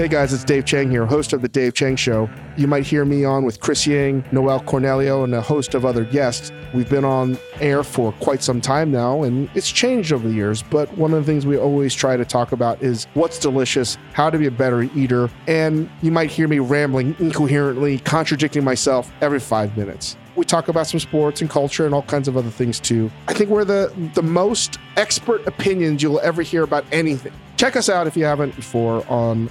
Hey guys, it's Dave Chang here, host of The Dave Chang Show. You might hear me on with Chris Ying, Noel Cornelio, and a host of other guests. We've been on air for quite some time now, and it's changed over the years. But one of the things we always try to talk about is what's delicious, how to be a better eater, and you might hear me rambling incoherently, contradicting myself every five minutes. We talk about some sports and culture and all kinds of other things too. I think we're the, the most expert opinions you'll ever hear about anything. Check us out if you haven't before on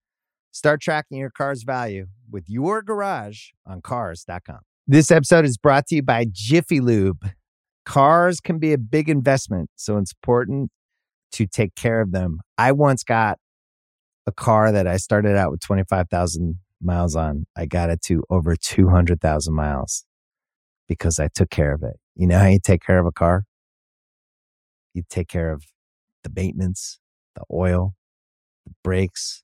Start tracking your car's value with your garage on cars.com. This episode is brought to you by Jiffy Lube. Cars can be a big investment, so it's important to take care of them. I once got a car that I started out with 25,000 miles on. I got it to over 200,000 miles because I took care of it. You know how you take care of a car? You take care of the maintenance, the oil, the brakes,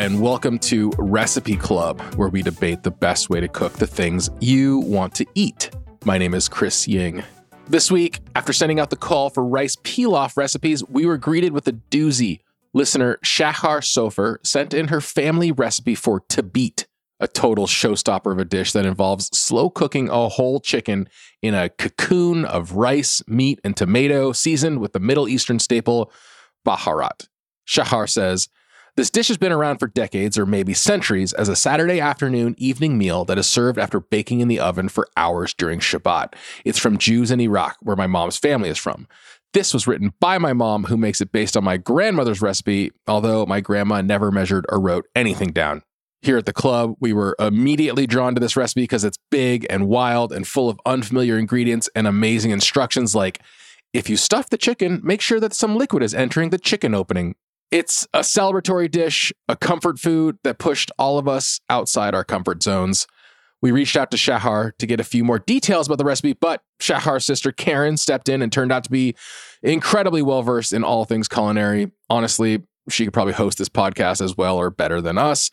and welcome to Recipe Club, where we debate the best way to cook the things you want to eat. My name is Chris Ying. This week, after sending out the call for rice pilaf recipes, we were greeted with a doozy. Listener Shahar Sofer sent in her family recipe for tabit, a total showstopper of a dish that involves slow cooking a whole chicken in a cocoon of rice, meat, and tomato, seasoned with the Middle Eastern staple baharat. Shahar says, this dish has been around for decades or maybe centuries as a Saturday afternoon evening meal that is served after baking in the oven for hours during Shabbat. It's from Jews in Iraq, where my mom's family is from. This was written by my mom, who makes it based on my grandmother's recipe, although my grandma never measured or wrote anything down. Here at the club, we were immediately drawn to this recipe because it's big and wild and full of unfamiliar ingredients and amazing instructions like if you stuff the chicken, make sure that some liquid is entering the chicken opening. It's a celebratory dish, a comfort food that pushed all of us outside our comfort zones. We reached out to Shahar to get a few more details about the recipe, but Shahar's sister Karen stepped in and turned out to be incredibly well versed in all things culinary. Honestly, she could probably host this podcast as well or better than us.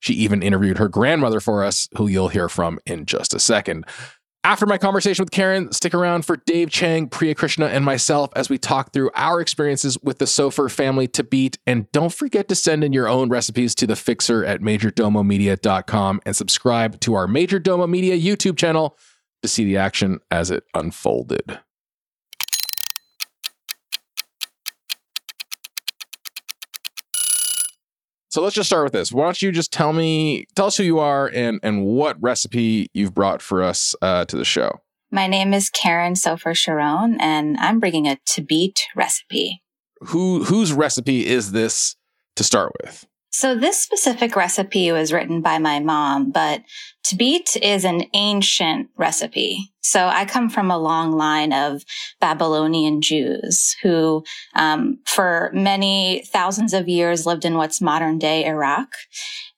She even interviewed her grandmother for us, who you'll hear from in just a second. After my conversation with Karen, stick around for Dave Chang, Priya Krishna, and myself as we talk through our experiences with the Sofer family tabit. And don't forget to send in your own recipes to the fixer at majordomomedia.com and subscribe to our Majordomo Media YouTube channel to see the action as it unfolded. So let's just start with this. Why don't you just tell me, tell us who you are and and what recipe you've brought for us uh, to the show. My name is Karen Sofer Sharon, and I'm bringing a Tabit recipe. Who whose recipe is this to start with? So this specific recipe was written by my mom, but Tabit is an ancient recipe. So I come from a long line of Babylonian Jews who, um, for many thousands of years lived in what's modern day Iraq.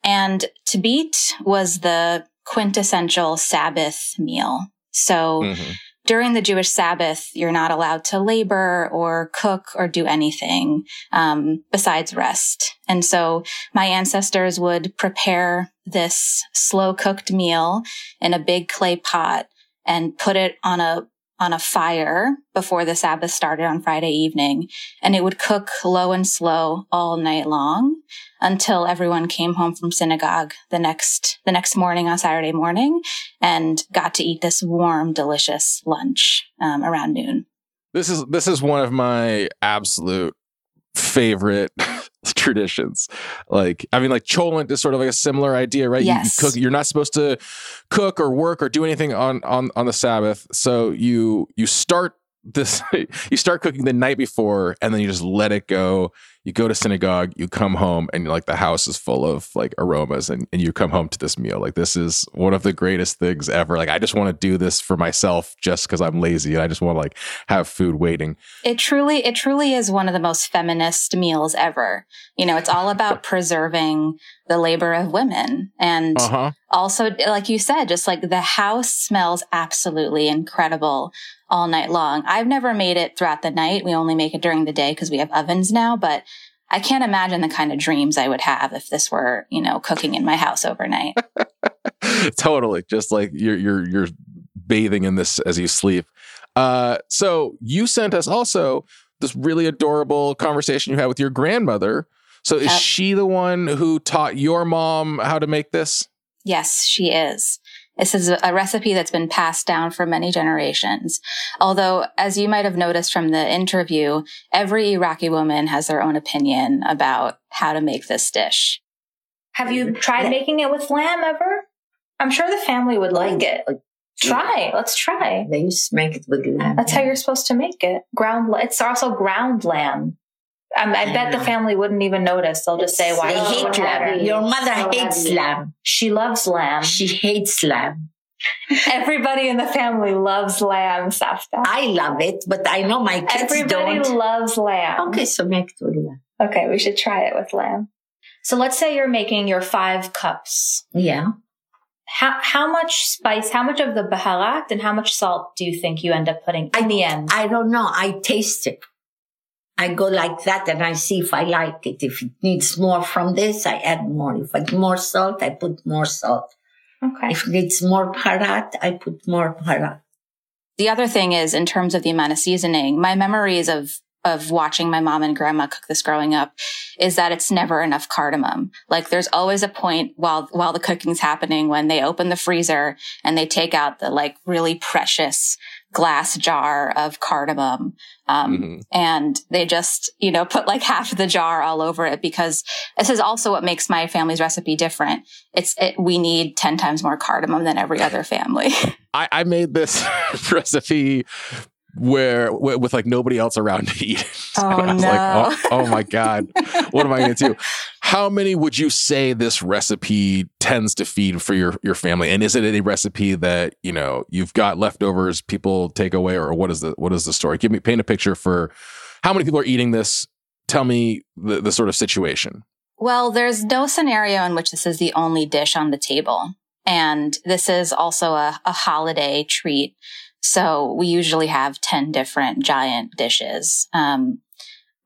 And Tabit was the quintessential Sabbath meal. So mm-hmm during the Jewish Sabbath, you're not allowed to labor or cook or do anything um, besides rest. And so my ancestors would prepare this slow cooked meal in a big clay pot and put it on a on a fire before the Sabbath started on Friday evening, and it would cook low and slow all night long until everyone came home from synagogue the next the next morning on Saturday morning and got to eat this warm, delicious lunch um, around noon. This is this is one of my absolute favorite traditions. Like, I mean, like cholent is sort of like a similar idea, right? Yes. You, you, cook. You're not supposed to cook or work or do anything on on on the Sabbath. So you you start this. you start cooking the night before, and then you just let it go you go to synagogue, you come home, and like the house is full of like aromas, and, and you come home to this meal. Like this is one of the greatest things ever. Like I just want to do this for myself just because I'm lazy and I just want to like have food waiting. It truly, it truly is one of the most feminist meals ever. You know, it's all about preserving the labor of women. And uh-huh. also, like you said, just like the house smells absolutely incredible all night long. I've never made it throughout the night. We only make it during the day because we have ovens now, but I can't imagine the kind of dreams I would have if this were, you know, cooking in my house overnight. totally. Just like you're you're you're bathing in this as you sleep. Uh so you sent us also this really adorable conversation you had with your grandmother. So is yep. she the one who taught your mom how to make this? Yes, she is. This is a recipe that's been passed down for many generations. Although, as you might have noticed from the interview, every Iraqi woman has their own opinion about how to make this dish. Have you tried making it with lamb ever? I'm sure the family would like it. Try. Let's try. They used to make it with lamb. That's how you're supposed to make it. Ground. It's also ground lamb. Um, I, I bet the family wouldn't even notice. They'll just say, "Why?" They hate lamb. Your mother hates lamb. She loves lamb. She hates lamb. Everybody in the family loves lamb, Safta. I love it, but I know my kids Everybody don't. loves lamb. Okay, so make it with lamb. Okay, we should try it with lamb. So let's say you're making your five cups. Yeah. How how much spice? How much of the baharat and how much salt do you think you end up putting in I, the end? I don't know. I taste it. I go like that and I see if I like it. If it needs more from this, I add more. If I need more salt, I put more salt. Okay. If it needs more parat, I put more parat. The other thing is in terms of the amount of seasoning, my memories of of watching my mom and grandma cook this growing up is that it's never enough cardamom. Like there's always a point while while the cooking's happening when they open the freezer and they take out the like really precious glass jar of cardamom. Um, mm-hmm. and they just, you know, put like half of the jar all over it because this is also what makes my family's recipe different. It's, it, we need 10 times more cardamom than every other family. I, I made this recipe where with like nobody else around to eat. Oh, oh no! Like, oh, oh, my god, what am I going to do? How many would you say this recipe tends to feed for your your family? And is it a recipe that you know you've got leftovers people take away, or what is the what is the story? Give me paint a picture for how many people are eating this. Tell me the, the sort of situation. Well, there's no scenario in which this is the only dish on the table. And this is also a, a holiday treat so we usually have 10 different giant dishes. Um,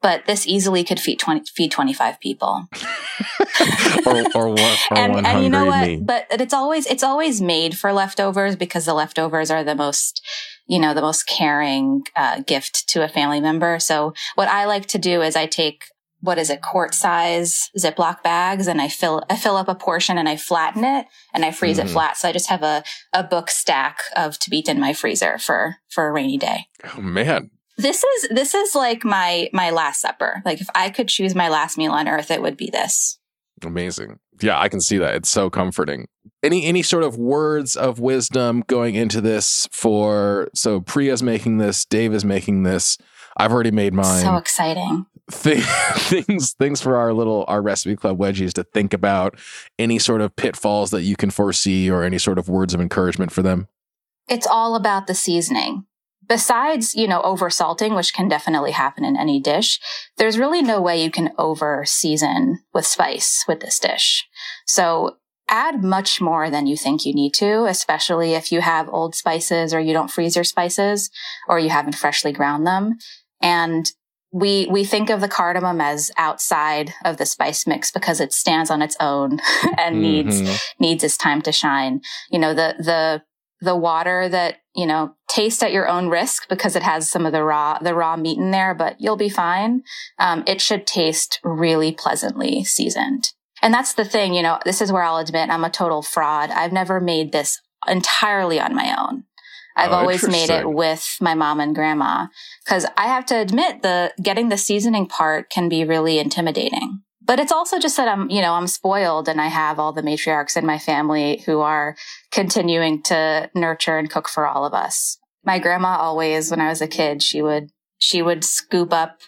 but this easily could feed 20, feed 25 people. or, or, one, or and, one and you know what? Me. But it's always, it's always made for leftovers because the leftovers are the most, you know, the most caring uh, gift to a family member. So what I like to do is I take what is it, quart size Ziploc bags and I fill, I fill up a portion and I flatten it and I freeze mm-hmm. it flat. So I just have a, a book stack of tabit in my freezer for, for a rainy day. Oh man. This is, this is like my, my last supper. Like if I could choose my last meal on earth, it would be this. Amazing. Yeah, I can see that. It's so comforting. Any any sort of words of wisdom going into this for so Priya's making this, Dave is making this. I've already made mine. So exciting. Th- things things for our little our recipe club wedgies to think about any sort of pitfalls that you can foresee or any sort of words of encouragement for them it's all about the seasoning besides you know over salting which can definitely happen in any dish there's really no way you can over season with spice with this dish so add much more than you think you need to especially if you have old spices or you don't freeze your spices or you haven't freshly ground them and we we think of the cardamom as outside of the spice mix because it stands on its own and mm-hmm. needs needs its time to shine. You know, the the the water that, you know, taste at your own risk because it has some of the raw, the raw meat in there, but you'll be fine. Um, it should taste really pleasantly seasoned. And that's the thing, you know, this is where I'll admit I'm a total fraud. I've never made this entirely on my own. I've Oh, always made it with my mom and grandma because I have to admit the getting the seasoning part can be really intimidating. But it's also just that I'm, you know, I'm spoiled and I have all the matriarchs in my family who are continuing to nurture and cook for all of us. My grandma always, when I was a kid, she would, she would scoop up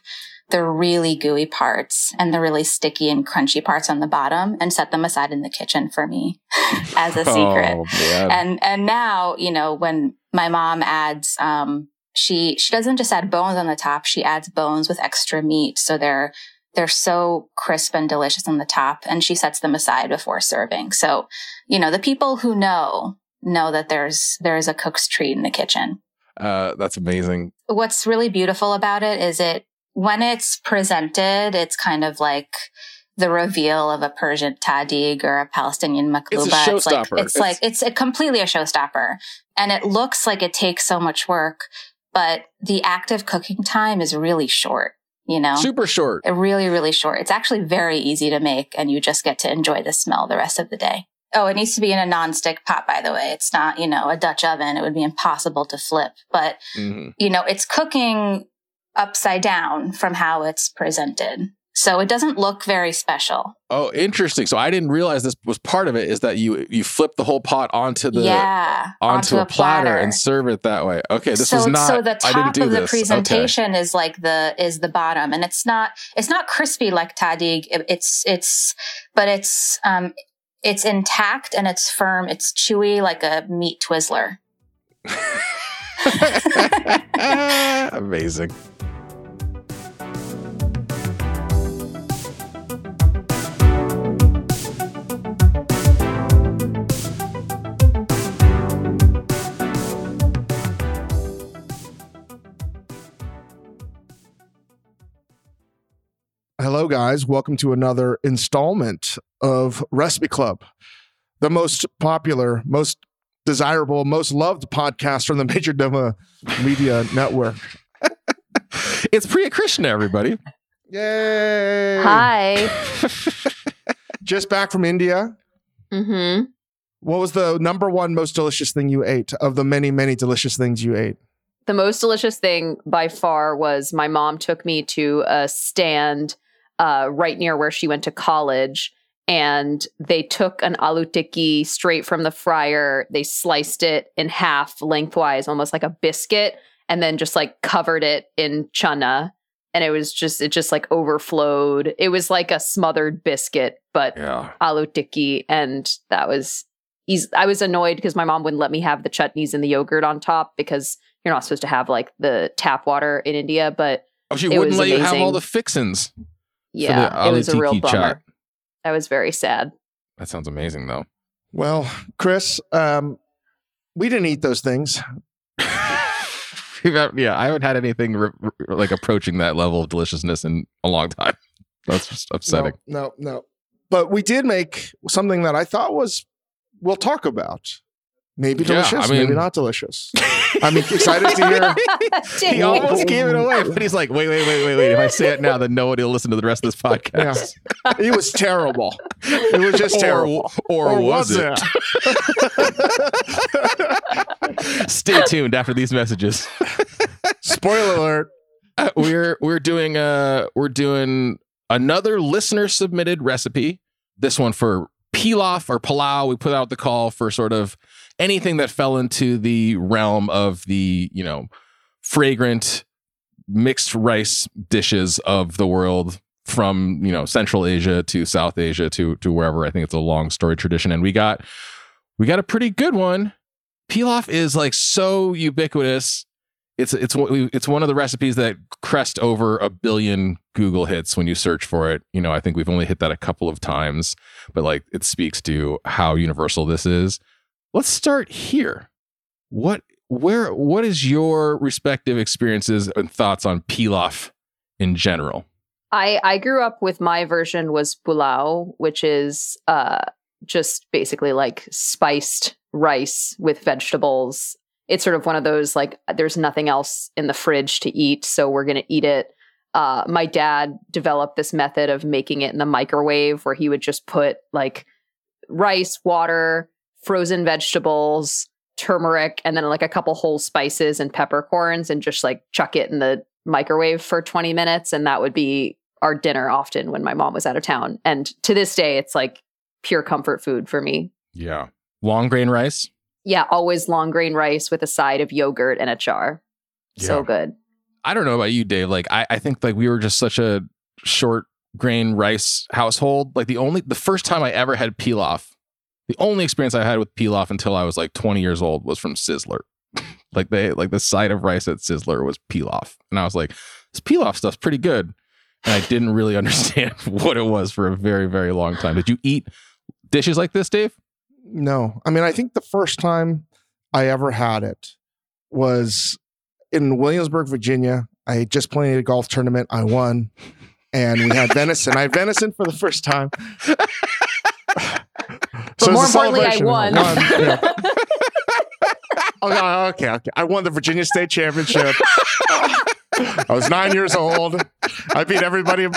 the really gooey parts and the really sticky and crunchy parts on the bottom and set them aside in the kitchen for me as a secret Oh, and and now you know when my mom adds um she she doesn't just add bones on the top she adds bones with extra meat. So they're they're so crisp and delicious on the top and she sets them aside before serving. So you know the people who know know that there's there's a cook's treat in the kitchen. Uh, that's amazing. what's really beautiful about it is it when it's presented it's kind of like the reveal of a Persian tadig or a Palestinian makluba. It's a like showstopper. it's like it's a completely a showstopper, and it looks like it takes so much work, but the active cooking time is really short. You know, Super short. Really, really short. It's actually very easy to make, and you just get to enjoy the smell the rest of the day. Oh, it needs to be in a non-stick pot, by the way. It's not, you know, a Dutch oven. It would be impossible to flip, but Mhm. you know, it's cooking upside down from how it's presented. So it doesn't look very special. Oh, interesting. So I didn't realize this was part of it. Is that you you flip the whole pot onto the yeah. onto, a, platter, and serve it that way? Okay, this so, was not. so the I didn't top of the this. Okay. presentation is like the is the bottom and it's not it's not crispy like tadig It- it's it's but it's um it's intact and it's firm it's chewy like a meat twizzler Amazing. Hello, guys. Welcome to another installment of Recipe Club, the most popular, most desirable, most loved podcast from the Majordomo Media Network. It's Priya Krishna, everybody. Yay! Hi. Just back from India. hmm What was the number one most delicious thing you ate of the many, many delicious things you ate? The most delicious thing by far was my mom took me to a stand uh, right near where she went to college. And they took an aloo tikki straight from the fryer. They sliced it in half lengthwise, almost like a biscuit, and then just like covered it in chana. And it was just, it just like overflowed. It was like a smothered biscuit, but Yeah. aloo tikki, and that was. Easy. I was annoyed because my mom wouldn't let me have the chutneys and the yogurt on top because you're not supposed to have like the tap water in India. But Oh, she It wouldn't let you have all the fixins. Yeah, it was a real tikki bummer. chat. I was very sad. That sounds amazing, though. Well, Chris, um, we didn't eat those things. Yeah, I haven't had anything re- re- like approaching that level of deliciousness in a long time. That's just upsetting. No, no, no. But we did make something that I thought was, we'll talk about. Maybe Yeah, delicious, I mean- maybe not delicious. I'm excited to hear. he almost gave it away, but he's like, wait, wait, wait, wait, wait. If I say it now, then nobody will listen to the rest of this podcast. It was terrible. It was just terrible. Or, or, was, it? Stay tuned after these messages. Spoiler alert. Uh, we're we're doing uh we're doing another listener submitted recipe. This one for pilaf or palau. We put out the call for sort of anything that fell into the realm of the you know fragrant mixed rice dishes of the world from you know Central Asia to South Asia to to wherever. I think it's a long story tradition, and we got we got a pretty good one. Pilaf is like so ubiquitous it's it's it's one of the recipes that crest over a billion Google hits when you search for it. You know, I think we've only hit that a couple of times, but like it speaks to how universal this is. Let's start here. What where what is your respective experiences and thoughts on pilaf in general? I I grew up with my version was pulao, which is uh just basically like spiced rice with vegetables it's sort of one of those like there's nothing else in the fridge to eat, so we're going to eat it. Uh, my dad developed this method of making it in the microwave where he would just put like rice, water, frozen vegetables, turmeric, and then like a couple whole spices and peppercorns and just like chuck it in the microwave for 20 minutes. And that would be our dinner often when my mom was out of town. And to this day, it's like pure comfort food for me. Yeah. Long grain rice. Yeah, always long grain rice with a side of yogurt and achar. So good. I don't know about you, Dave. Like I, I think like we were just such a short grain rice household. Like the only the first time I ever had pilaf, the only experience I had with pilaf until I was like 20 years old was from Sizzler. like they like the side of rice at Sizzler was pilaf. And I was like, this pilaf stuff's pretty good. And I didn't really understand what it was for a very, very long time. Did you eat dishes like this, Dave? No, I mean, I think the first time I ever had it was in Williamsburg, Virginia. I had just played a golf tournament. I won, and we had venison. I had venison for the first time. But it more importantly, I celebration. won. yeah. Oh, okay, okay. I won the Virginia State Championship. I was nine years old. I beat everybody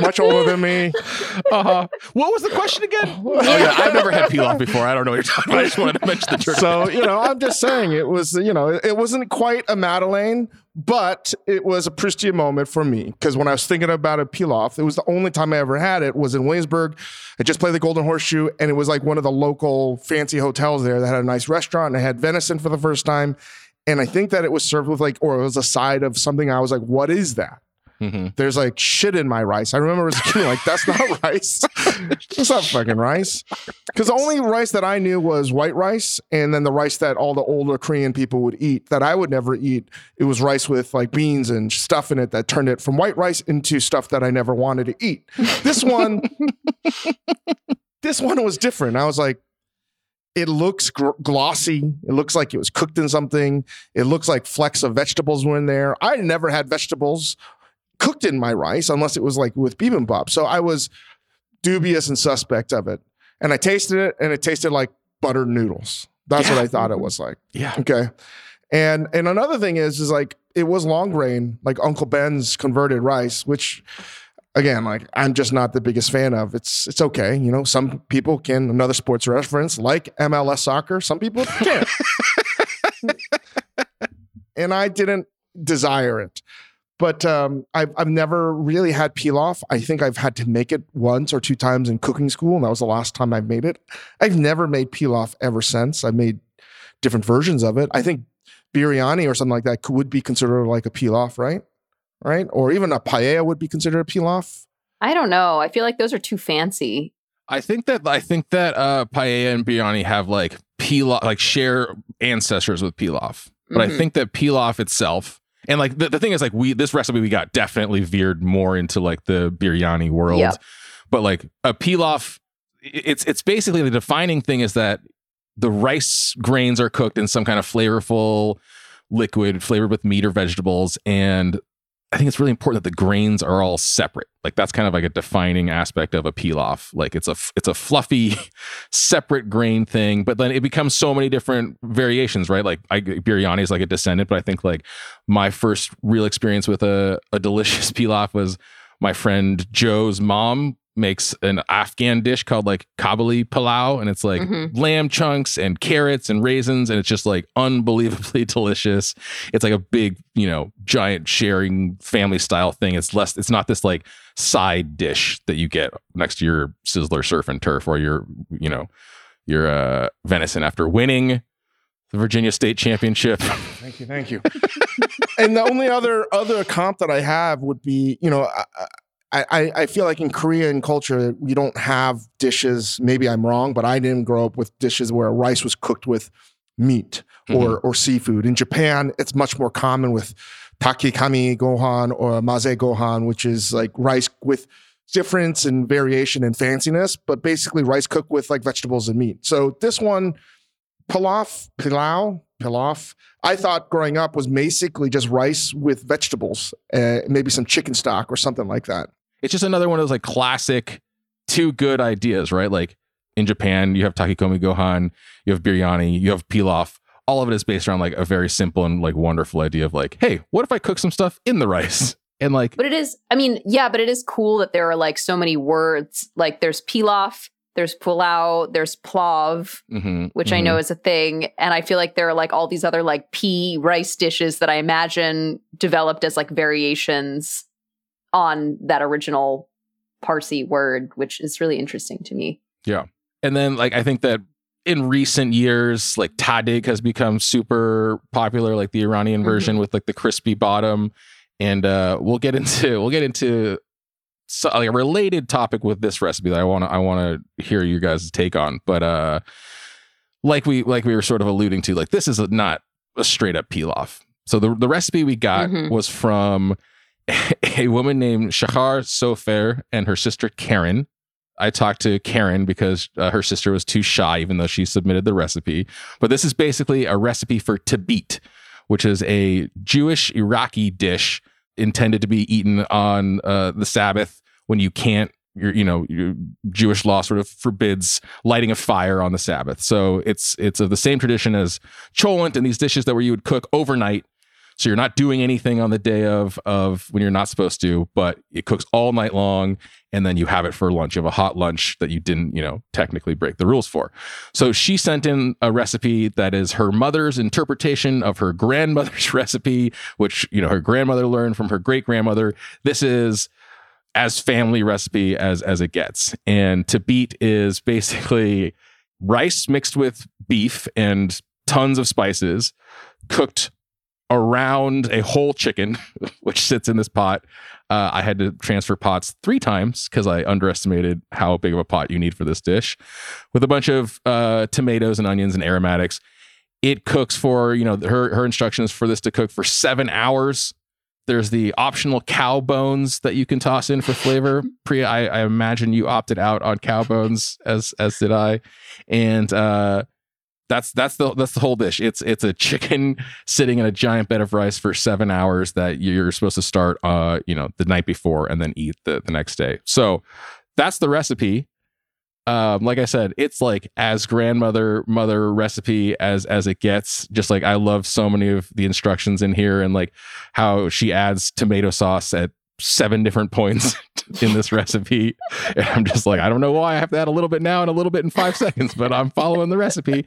much older than me. Uh-huh. What was the question again? oh yeah, I've never had pilaf before. I don't know what you're talking about. I just wanted to mention the turkey. So, you know, I'm just saying it was, you know, it wasn't quite a Madeleine, but it was a Proustian moment for me because when I was thinking about a pilaf, it was the only time I ever had it was in Williamsburg. I just played the Golden Horseshoe and it was like one of the local fancy hotels there that had a nice restaurant. And I had venison for the first time. And I think that it was served with like, or it was a side of something. I was like, what is that? Mhm. There's like shit in my rice. I remember as a kid, like, that's not rice. That's not fucking rice. Because the only rice that I knew was white rice, and then the rice that all the older Korean people would eat that I would never eat. It was rice with like beans and stuff in it that turned it from white rice into stuff that I never wanted to eat. This one, this one was different. I was like, it looks gr- glossy. It looks like it was cooked in something. It looks like flecks of vegetables were in there. I never had vegetables cooked in my rice unless it was like with bibimbap. So I was dubious and suspect of it. And I tasted it and it tasted like buttered noodles. That's what I thought it mm-hmm. was like. Yeah. Okay. And and another thing is is like it was long grain, like Uncle Ben's converted rice, which again, like I'm just not the biggest fan of. It's it's okay. You know, some people can another sports reference like MLS soccer, some people can't. and I didn't desire it. But um, I've, I've never really had pilaf. I think I've had to make it once or two times in cooking school, and that was the last time I've made it. I've never made pilaf ever since. I've made different versions of it. I think biryani or something like that could, would be considered like a pilaf, right? Right? Or even a paella would be considered a pilaf. I don't know. I feel like those are too fancy. I think that I think that uh paella and biryani have like pilaf like share ancestors with pilaf. But I Mhm. think that pilaf itself and like the, the thing is like we this recipe we got definitely veered more into like the biryani world. Yep. But like a pilaf i- it's it's basically the defining thing is that the rice grains are cooked in some kind of flavorful liquid flavored with meat or vegetables and I think it's really important that the grains are all separate. Like that's kind of like a defining aspect of a pilaf. Like it's a it's a fluffy, separate grain thing, but then it becomes so many different variations, right? Like I, biryani is like a descendant, but I think like my first real experience with a a delicious pilaf was my friend Joe's mom makes an Afghan dish called like kabuli palau, and it's like Mhm. lamb chunks and carrots and raisins, and it's just like unbelievably delicious. It's like a big, you know, giant sharing family style thing. It's less, it's not this like side dish that you get next to your Sizzler surf and turf or your, you know, your uh, venison after winning the Virginia State Championship. Thank you, thank you. and the only other other comp that I have would be, you know, I, I, I feel like in Korean culture you don't have dishes. Maybe I'm wrong, but I didn't grow up with dishes where rice was cooked with meat or or seafood. In Japan, it's much more common with takikomi gohan or maze gohan, which is like rice with difference and variation and fanciness, but basically rice cooked with like vegetables and meat. So this one, pilaf, pilau, pilaf, I thought growing up was basically just rice with vegetables, uh, maybe some chicken stock or something like that. It's just another one of those like classic two good ideas, right? Like in Japan, you have takikomi gohan, you have biryani, you have pilaf, all of it is based around like a very simple and like wonderful idea of like, hey, what if I cook some stuff in the rice? And like, But it is, I mean, yeah, but it is cool that there are like so many words. Like there's pilaf, there's pulao, there's plav, mhm, which I mhm. know is a thing. And I feel like there are like all these other like pea rice dishes that I imagine developed as like variations on that original Parsi word, which is really interesting to me. Yeah. And then like I think that in recent years, like tadig has become super popular, like the Iranian Mhm. version with like the crispy bottom. And uh we'll get into we'll get into so, like a related topic with this recipe that I want to I want to hear you guys' take on. But uh like we like we were sort of alluding to, like this is a, not a straight up pilaf. So the the recipe we got Mhm. was from a woman named Shahar Sofer and her sister Karen. I talked to Karen because uh, her sister was too shy, even though she submitted the recipe. But this is basically a recipe for tabit, which is a Jewish Iraqi dish intended to be eaten on uh, the Sabbath when you can't. Your, you know, your Jewish law sort of forbids lighting a fire on the Sabbath. So it's it's of the same tradition as cholent and these dishes that where you would cook overnight so you're not doing anything on the day of of when you're not supposed to, but it cooks all night long, and then you have it for lunch. You have a hot lunch that you didn't, you know, technically break the rules for. So she sent in a recipe that is her mother's interpretation of her grandmother's recipe, which you know her grandmother learned from her great grandmother. This is as family recipe as as it gets, and tabit is basically rice mixed with beef and tons of spices, cooked around a whole chicken, which sits in this pot. Uh, I had to transfer pots three times because I underestimated how big of a pot you need for this dish, with a bunch of uh, tomatoes and onions and aromatics. It cooks for you know her her instructions for this to cook for seven hours. There's the optional cow bones that you can toss in for flavor. Priya, I, I imagine you opted out on cow bones, as as did I, and uh, that's that's the that's the whole dish. It's it's a chicken sitting in a giant bed of rice for seven hours that you're supposed to start uh you know the night before and then eat the, the next day. So that's the recipe. Um, like I said, it's like as grandmother mother recipe as as it gets. Just like I love so many of the instructions in here and like how she adds tomato sauce at seven different points in this recipe. And I'm just like, I don't know why I have to add a little bit now and a little bit in five seconds, but I'm following the recipe.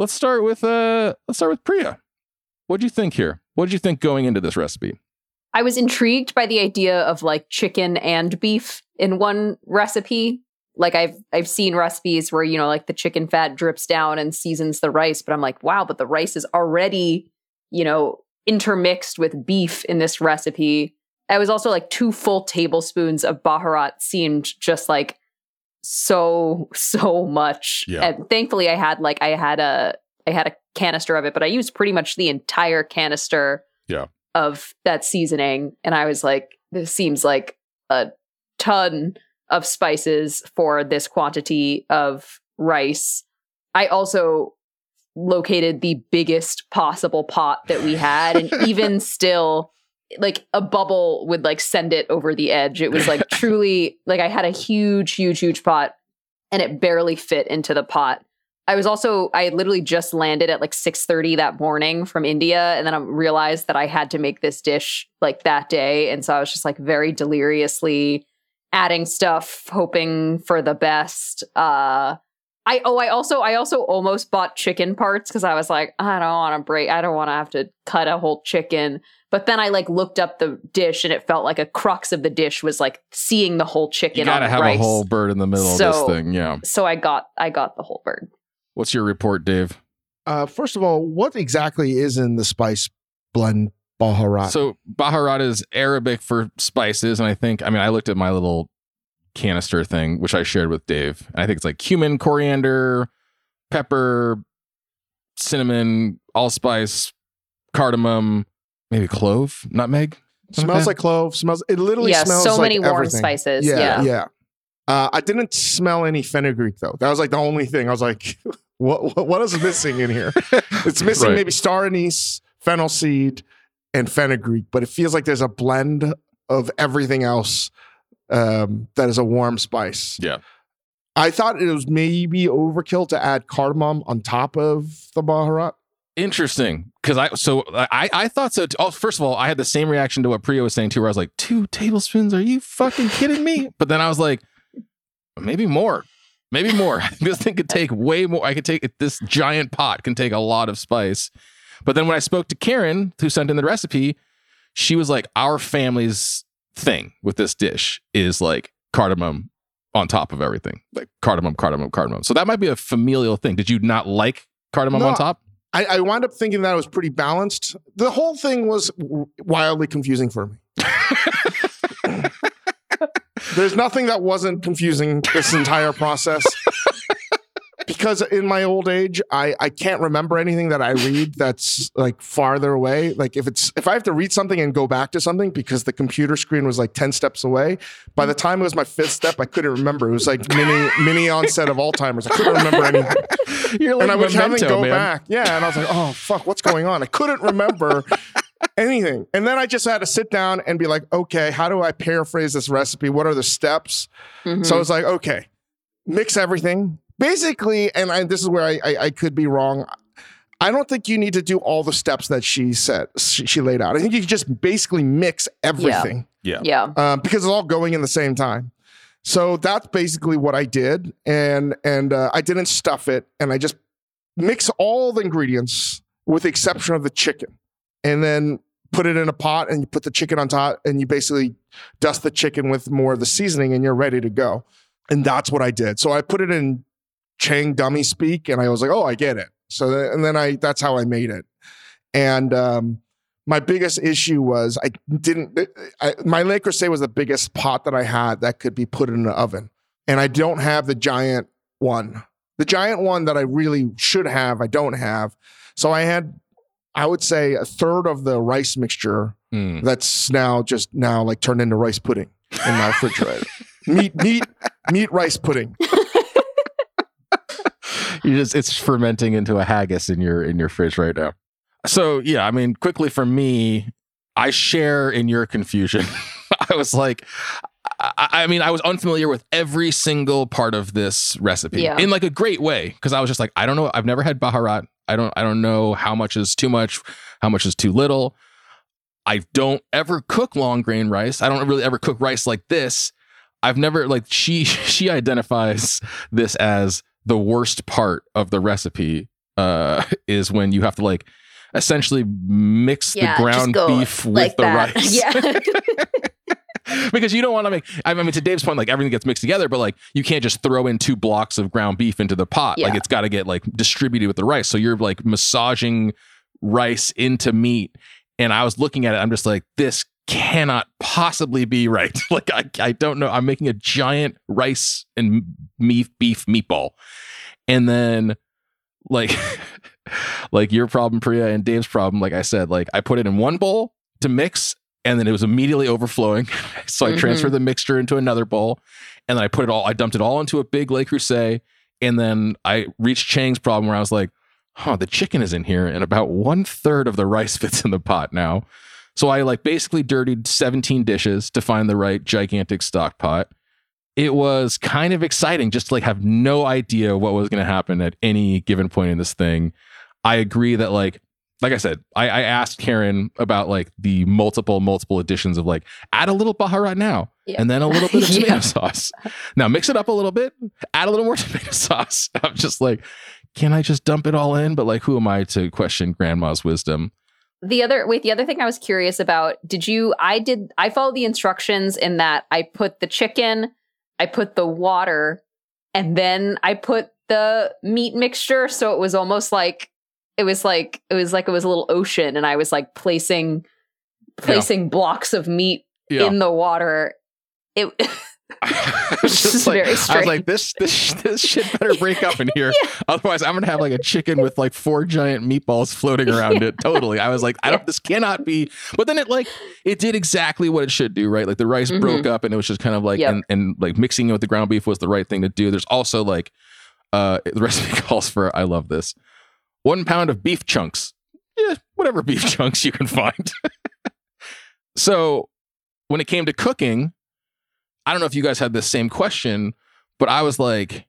let's start with uh let's start with Priya. What'd you think here? What'd you think going into this recipe? I was intrigued by the idea of like chicken and beef in one recipe. Like I've I've seen recipes where you know like the chicken fat drips down and seasons the rice, but I'm like, wow, but the rice is already, you know, intermixed with beef in this recipe. I was also like two full tablespoons of baharat seemed just like so so much. Yeah. And thankfully I had like I had a I had a canister of it, but I used pretty much the entire canister Yeah. of that seasoning. And I was like, this seems like a ton of spices for this quantity of rice. I also located the biggest possible pot that we had. And even still, like a bubble would like send it over the edge. It was like truly like I had a huge, huge, huge pot and it barely fit into the pot. I was also I had literally just landed at like 6:30 that morning from India and then I realized that I had to make this dish like that day and so I was just like very deliriously adding stuff hoping for the best. Uh I oh I also I also almost bought chicken parts because I was like I don't want to break I don't want to have to cut a whole chicken. But then I like looked up the dish and it felt like a crux of the dish was like seeing the whole chicken. You gotta on have rice. a whole bird in the middle So- of this thing. Yeah. So I got I got the whole bird. What's your report, Dave? Uh, first of all, what exactly is in the spice blend Baharat? So Baharat is Arabic for spices, and I think I mean I looked at my little canister thing, which I shared with Dave. And I think it's like cumin, coriander, pepper, cinnamon, allspice, cardamom, maybe clove, nutmeg. smells like clove. Smells. It literally yeah, smells so like many warm everything. spices. Yeah, Yeah. yeah. Uh, I didn't smell any fenugreek though. That was like the only thing. I was like, what what, what is missing in here? It's missing Right. maybe star anise, fennel seed, and fenugreek, but it feels like there's a blend of everything else um, that is a warm spice. Yeah. I thought it was maybe overkill to add cardamom on top of the Baharat. Interesting, because I so I I thought so. Too. Oh, first of all, I had the same reaction to what Priya was saying too, where I was like, two tablespoons? Are you fucking kidding me? But then I was like, maybe more, maybe more. this thing could take way more. I could take this giant pot can take a lot of spice. But then when I spoke to Karen, who sent in the recipe, she was like, our family's thing with this dish is like cardamom on top of everything, like cardamom, cardamom, cardamom. So that might be a familial thing. Did you not like cardamom No, on top? I, I wound up thinking that it was pretty balanced. The whole thing was wildly confusing for me. There's nothing that wasn't confusing this entire process. Because in my old age, I, I can't remember anything that I read that's like farther away. Like if it's if I have to read something and go back to something because the computer screen was like 10 steps away, by the time it was my fifth step, I couldn't remember. It was like mini mini onset of Alzheimer's. I couldn't remember anything You're like and I was having to go man. back. Yeah, and I was like, oh fuck, what's going on? I couldn't remember anything. And then I just had to sit down and be like, okay, how do I paraphrase this recipe? What are the steps? Mhm. So I was like, okay, mix everything. Basically, and I, this is where I, I, I could be wrong. I don't think you need to do all the steps that she said she, she laid out. I think you can just basically mix everything yeah. um, because it's all going in the same time. So that's basically what I did, and and uh, I didn't stuff it, and I just mix all the ingredients with the exception of the chicken, and then put it in a pot, and you put the chicken on top, and you basically dust the chicken with more of the seasoning, and you're ready to go. And that's what I did. So I put it in Chang dummy speak, and I was like, oh, I get it. So th- and then I that's how I made it, and um, my biggest issue was I didn't. I, my Le Creuset was the biggest pot that I had that could be put in the oven, and I don't have the giant one. The giant one that I really should have, I don't have. So I had, I would say, a third of the rice mixture Hmm. that's now just now like turned into rice pudding in my refrigerator. meat, meat, meat rice pudding. you just it's fermenting into a haggis in your in your fridge right now. So yeah, I mean, quickly for me, I share in your confusion. I was like, I, I mean, I was unfamiliar with every single part of this recipe Yeah. in like a great way because I was just like, I don't know, I've never had baharat. I don't, I don't know how much is too much, how much is too little. I don't ever cook long grain rice. I don't really ever cook rice like this. I've never like she she identifies this as the worst part of the recipe uh is when you have to like essentially mix Yeah, the ground beef with like the that. rice. Yeah. because you don't want to make I mean to Dave's point like everything gets mixed together but like you can't just throw in two blocks of ground beef into the pot like it's got to get like distributed with the rice so you're like massaging rice into meat and I was looking at it I'm just like this cannot possibly be right. Like I, I don't know. I'm making a giant rice and meat beef meatball. And then like like your problem Priya and Dave's problem like I said like I put it in one bowl to mix and then it was immediately overflowing. So I Mhm. transferred the mixture into another bowl and then I put it all I dumped it all into a big Le Creuset and then I reached Chang's problem where I was like huh the chicken is in here and about one third of the rice fits in the pot now so I like basically dirtied 17 dishes to find the right gigantic stock pot it was kind of exciting just to like have no idea what was going to happen at any given point in this thing. I agree that like like I said, I, I asked Karen about like the multiple, multiple additions of like add a little baharat now Yeah. and then a little bit of Yeah. tomato sauce. Now mix it up a little bit, add a little more tomato sauce. I'm just like, can I just dump it all in? But like, who am I to question grandma's wisdom? The other wait, the other thing I was curious about, did you I did I followed the instructions in that I put the chicken, I put the water, and then I put the meat mixture. So it was almost like it was like it was like it was a little ocean and I was like placing placing blocks of meat in the water. It I was This just is like, very I was strange. like, this this this shit better break up in here. Otherwise, I'm gonna have like a chicken with like four giant meatballs floating around it. Totally. I was like, I don't. This cannot be. But then it like it did exactly what it should do. Right. Like the rice Mhm. broke up, and it was just kind of like Yep. and and like mixing it with the ground beef was the right thing to do. There's also like uh the recipe calls for. I love this. One pound of beef chunks. Yeah, whatever beef chunks you can find. so when it came to cooking, I don't know if you guys had the same question, but I was like,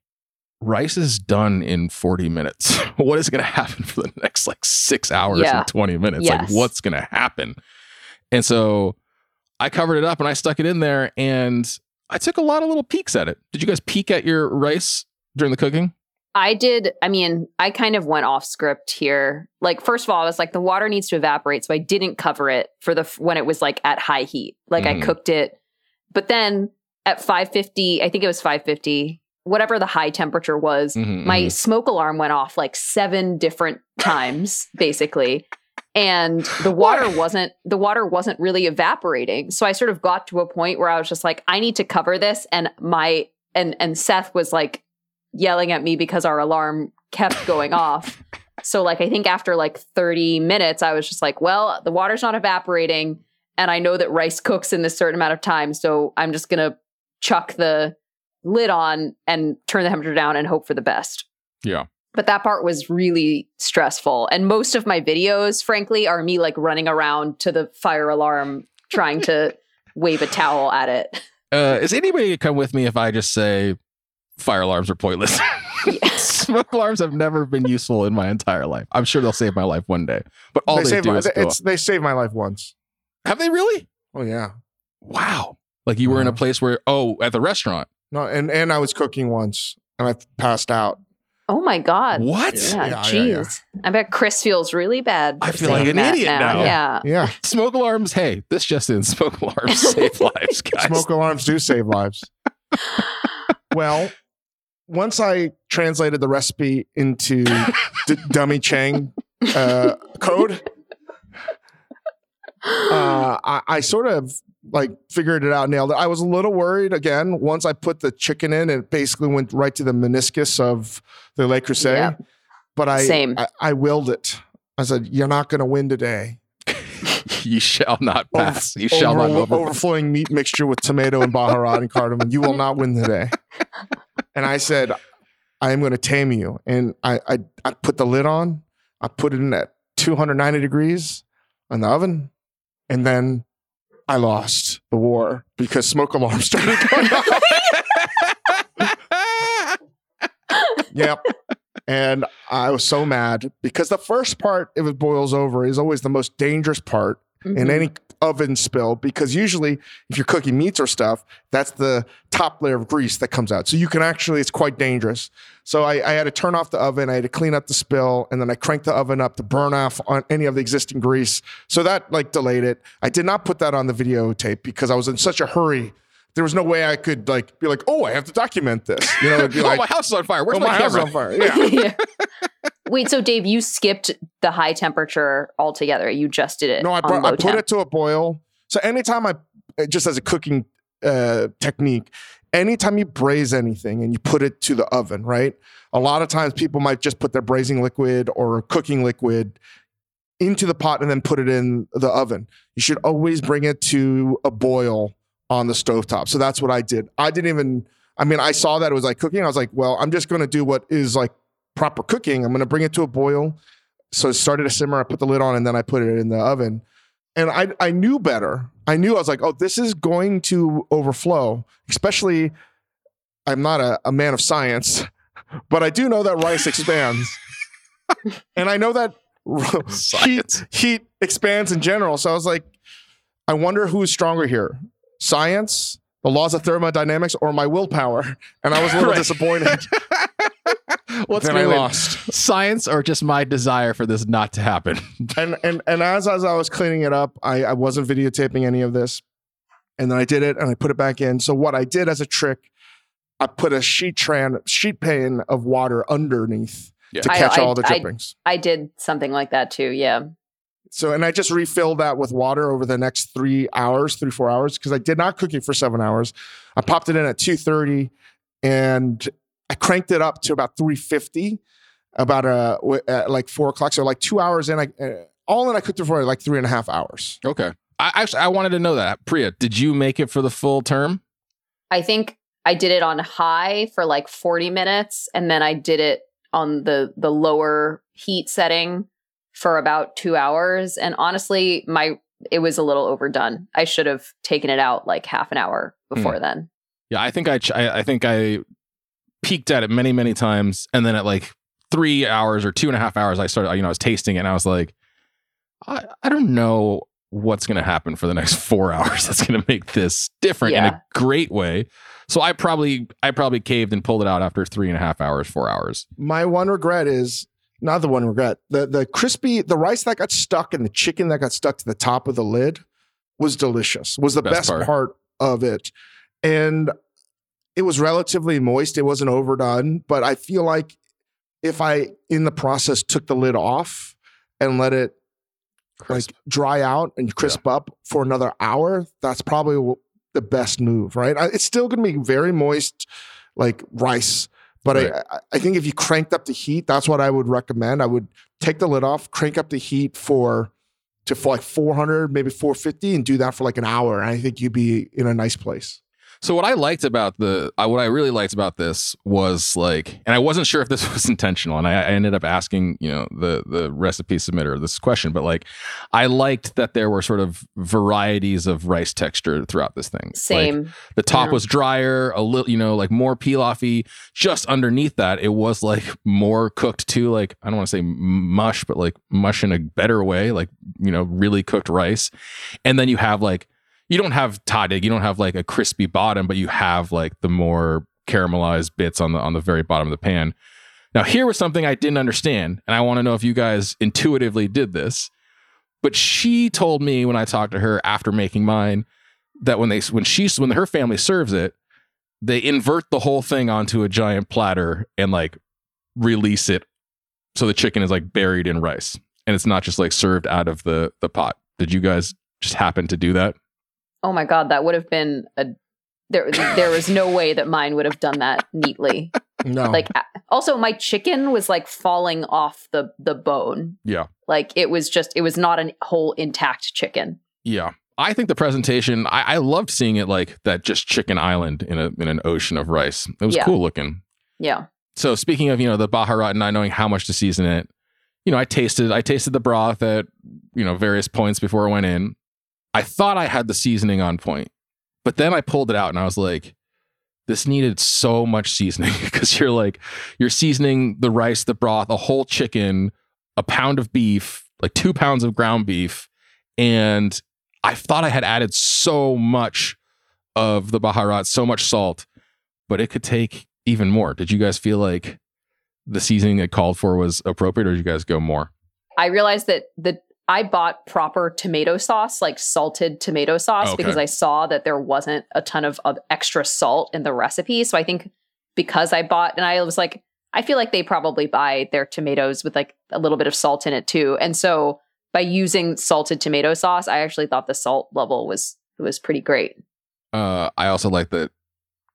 rice is done in 40 minutes. what is going to happen for the next like six hours Yeah. and 20 minutes? Like, what's going to happen? And so I covered it up and I stuck it in there and I took a lot of little peeks at it. Did you guys peek at your rice during the cooking? I did. I mean, I kind of went off script here. Like, first of all, I was like, the water needs to evaporate, so I didn't cover it for the when it was like at high heat. Like, Mhm. I cooked it, but then at 550, I think it was 550, whatever the high temperature was, Mhm, my mhm. smoke alarm went off like seven different times, basically. And the water wasn't the water wasn't really evaporating. So I sort of got to a point where I was just like, I need to cover this. And my and and Seth was like yelling at me because our alarm kept going off. So like I think after like 30 minutes, I was just like, well, the water's not evaporating. And I know that rice cooks in this certain amount of time. So I'm just gonna chuck the lid on and turn the temperature down and hope for the best. Yeah. But that part was really stressful. And most of my videos, frankly, are me like running around to the fire alarm trying to wave a towel at it. Uh, is anybody gonna come with me if I just say fire alarms are pointless? Smoke alarms have never been useful in my entire life. I'm sure they'll save my life one day, but all they, saved do my, is go it's, they saved my life once. Have they really? Oh yeah. Wow. Like you were in a Uh-huh. place where, oh, at the restaurant. No, and and I was cooking once and I passed out. Oh my God. What? Yeah, Yeah, yeah, jeez. I bet Chris feels really bad. I feel like an that idiot now. Yeah. Yeah. Smoke alarms. Hey, this just in. Smoke alarms save lives, guys. Smoke alarms do save lives. well, once I translated the recipe into d- dummy Chang uh, code, uh, I, I sort of like figured it out, nailed it. I was a little worried again once I put the chicken in. It basically went right to the meniscus of the Le Creuset. Yeah. But I, Same. I I willed it. I said, "You're not going to win today." you shall not pass. You shall not Over- over. overflowing meat mixture with tomato and baharat and cardamom. You will not win today. And I said, I am going to tame you. And I, I, I put the lid on. I put it in at 290 degrees in the oven. And then I lost the war because smoke alarms started going off. yep. And I was so mad because the first part, if it boils over, is always the most dangerous part in Mhm. any oven spill because usually if you're cooking meats or stuff, that's the top layer of grease that comes out. So you can actually, it's quite dangerous. So I, I had to turn off the oven, I had to clean up the spill, and then I cranked the oven up to burn off on any of the existing grease. So that like delayed it. I did not put that on the videotape because I was in such a hurry. There was no way I could like be like, oh, I have to document this. You know, it'd be oh, like, my house is on fire. Where's oh, my, my house is on fire. Yeah. Yeah. Wait, so Dave, you skipped the high temperature altogether. You just did it. No, I, on brought, low I put temp. it to a boil. So anytime I, uh, just as a cooking uh, technique, anytime you braise anything and you put it to the oven, right? A lot of times people might just put their braising liquid or cooking liquid into the pot and then put it in the oven. You should always bring it to a boil on the stovetop. So that's what I did. I didn't even, I mean, I saw that it was like cooking. I was like, well, I'm just going to do what is like proper cooking. I'm going to bring it to a boil. So it started to simmer. I put the lid on and then I put it in the oven. And I, I knew better. I knew I was like, oh, this is going to overflow, especially I'm not a, a man of science, but I do know that rice expands. and I know that heat, heat expands in general. So I was like, I wonder who's stronger here science, the laws of thermodynamics, or my willpower? And I was a little Right. disappointed. What's then I gonna win? lost. Science or just my desire for this not to happen? and and and as as I was cleaning it up, I, I wasn't videotaping any of this, and then I did it and I put it back in. So what I did as a trick, I put a sheet tran sheet pan of water underneath Yeah. to catch I- all the I- drippings. I did something like that too. Yeah. so and I just refilled that with water over the next three hours, three four hours, because I did not cook it for seven hours. I popped it in at two thirty, and I cranked it up to about three fifty, about uh w- at like four o'clock. So like two hours in, I uh, all in I cooked it for like three and a half hours. Okay. I actually I wanted to know that. Priya, did you make it for the full term? I think I did it on high for like 40 minutes and then I did it on the the lower heat setting for about 2 hours and honestly my it was a little overdone. I should have taken it out like half an hour before then. Yeah, I think I, ch- I I think I peeked at it many many times, and then at like three hours or two and a half hours, I started. You know, I was tasting it, and I was like, I I don't know what's going to happen for the next four hours. That's going to make this different in a great way. So I probably I probably caved and pulled it out after three and a half hours, four hours. My one regret is not the one regret. The the crispy the rice that got stuck and the chicken that got stuck to the top of the lid was delicious. Was the Best best, part. part. of it. And it was relatively moist. It wasn't overdone, but I feel like if I in the process took the lid off and let it like dry out and crisp up for another hour, that's probably w- the best move, right? I- It's still going to be very moist, like rice. But Right. I, I- I think if you cranked up the heat, that's what I would recommend. I would take the lid off, crank up the heat for to for like 400, maybe 450, and do that for like an hour. And I think you'd be in a nice place. So what I liked about the uh, what I really liked about this was like, and I wasn't sure if this was intentional, and I, I ended up asking you know the the recipe submitter this question, but like I liked that there were sort of varieties of rice texture throughout this thing. Like, Same. the top Yeah. was drier, a little you know like more pilafy. Just underneath that, it was like more cooked too. Like I don't want to say mush, but like mush in a better way, like you know really cooked rice. And then you have like you don't have tadig, you don't have like a crispy bottom, but you have like the more caramelized bits on the on the very bottom of the pan. Now here was something I didn't understand, and I want to know if you guys intuitively did this. But she told me when I talked to her after making mine that when they when she when her family serves it, they invert the whole thing onto a giant platter and like release it so the chicken is like buried in rice and it's not just like served out of the the pot. Did you guys just happen to do that? Oh my god, that would have been a there there was no way that mine would have done that neatly. No, Like also my chicken was like falling off the the bone. Yeah. Like it was just it was not a whole intact chicken. Yeah. I think the presentation, I, I loved seeing it like that just chicken island in a in an ocean of rice. It was Yeah. cool looking. Yeah. So speaking of, you know, the Baharat and not knowing how much to season it, you know, I tasted I tasted the broth at, you know, various points before I went in. I thought I had the seasoning on point. But then I pulled it out and I was like, this needed so much seasoning because you're like you're seasoning the rice, the broth, a whole chicken, a pound of beef, like two pounds of ground beef, and I thought I had added so much of the baharat, so much salt, but it could take even more. Did you guys feel like the seasoning it called for was appropriate, or did you guys go more? I realized that the I bought proper tomato sauce, like salted tomato sauce, Okay. because I saw that there wasn't a ton of, of extra salt in the recipe. So I think because I bought, and I was like, I feel like they probably buy their tomatoes with like a little bit of salt in it too. And so by using salted tomato sauce, I actually thought the salt level was was pretty great. Uh, I also like that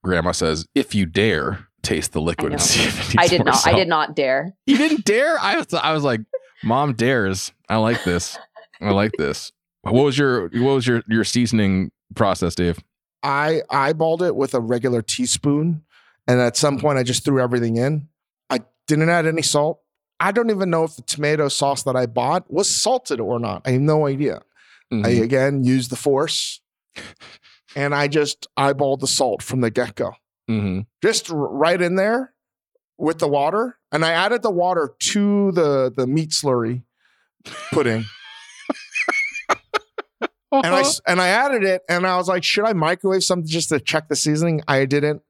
Grandma says, "If you dare." Taste the liquid know. and see if it needs I did not. I did not dare. You didn't dare. I was. I was like, "Mom dares." I like this. I like this. What was your What was your your seasoning process, Dave? I eyeballed it with a regular teaspoon, and at some point I just threw everything in. I didn't add any salt. I don't even know if the tomato sauce that I bought was salted or not. I have no idea. I Mhm. again used the force, and I just eyeballed the salt from the get go, Mhm. just r- right in there with the water. And I added the water to the the meat slurry pudding. Uh-huh. and I and I added it, and I was like, should I microwave something just to check the seasoning? I didn't.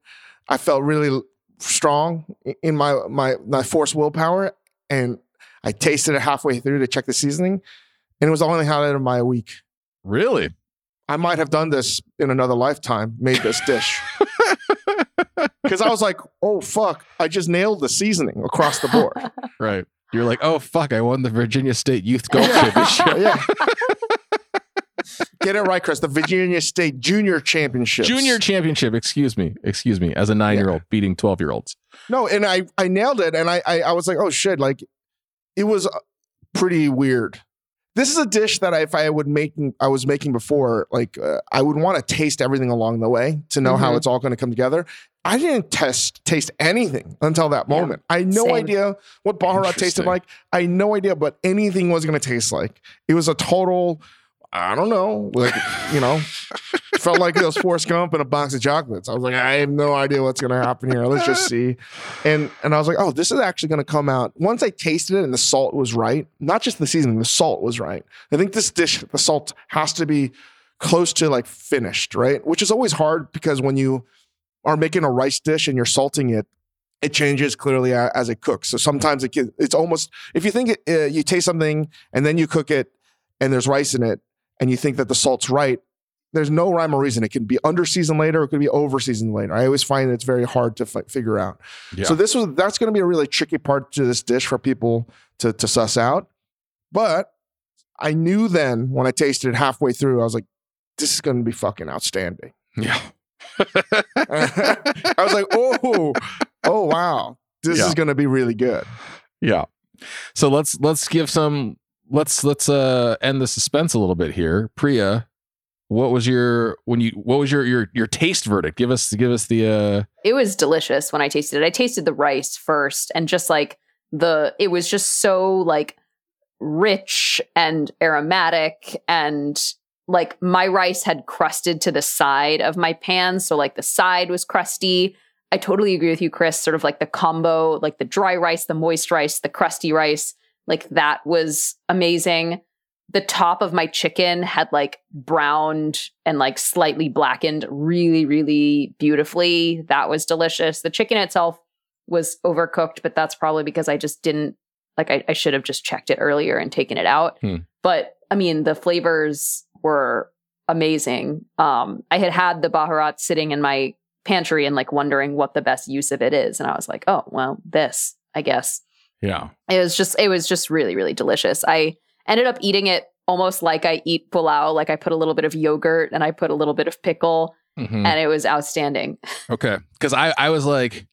I felt really strong in my my my force willpower, and I tasted it halfway through to check the seasoning, and it was the only highlight of my week. Really? I might have done this in another lifetime, made this dish. Because I was like, oh, fuck, I just nailed the seasoning across the board. Right. You're like, oh fuck, I won the Virginia State Youth Golf Championship. yeah. Get it right, Chris. The Virginia State Junior Championship. Junior championship, excuse me. Excuse me. As a nine year old beating 12 year olds. No, and I, I nailed it. And I, I, I was like, oh, shit. Like, it was uh, pretty weird. This is a dish that I, if I would make, I was making before, like uh, I would want to taste everything along the way to know how Mhm. it's all going to come together. I didn't test taste anything until that Yeah, moment. I had no same. idea what Baharat tasted like. I had no idea what anything was going to taste like. It was a total, I don't know, like you know, felt like it was Forrest Gump and a box of chocolates. I was like, I have no idea what's going to happen here. Let's just see. And and I was like, oh, this is actually going to come out. Once I tasted it and the salt was right, not just the seasoning, the salt was right. I think this dish, the salt has to be close to like finished, right? Which is always hard because when you are making a rice dish and you're salting it, it changes clearly as it cooks. So sometimes it it's almost if you think it, uh, you taste something and then you cook it and there's rice in it and you think that the salt's right, there's no rhyme or reason. It can be under seasoned later, it could be over seasoned later. I always find it's very hard to fi- figure out. Yeah. So this was that's going to be a really tricky part to this dish for people to to suss out. But I knew then when I tasted it halfway through, I was like, this is going to be fucking outstanding. Yeah. I was like, oh, oh wow, this Yeah. is going to be really good. Yeah. So let's let's give some let's let's uh end the suspense a little bit here. Priya, what was your when you what was your your your taste verdict? Give us give us the uh it was delicious when I tasted it. I tasted the rice first and just like the it was just so like rich and aromatic and like my rice had crusted to the side of my pan so like the side was crusty. I totally agree with you Chris sort of like the combo like the dry rice, the moist rice, the crusty rice like that was amazing. The top of my chicken had like browned and like slightly blackened really, really beautifully. That was delicious. The chicken itself was overcooked, but that's probably because I just didn't like I, I should have just checked it earlier and taken it out. Hmm. But I mean, the flavors were amazing. Um, I had had the Baharat sitting in my pantry and like wondering what the best use of it is. And I was like, oh, well, this, I guess yeah. it was just it was just really really delicious i ended up eating it almost like i eat pulao like i put a little bit of yogurt and i put a little bit of pickle Mhm. and it was outstanding Okay. Because I, I was like,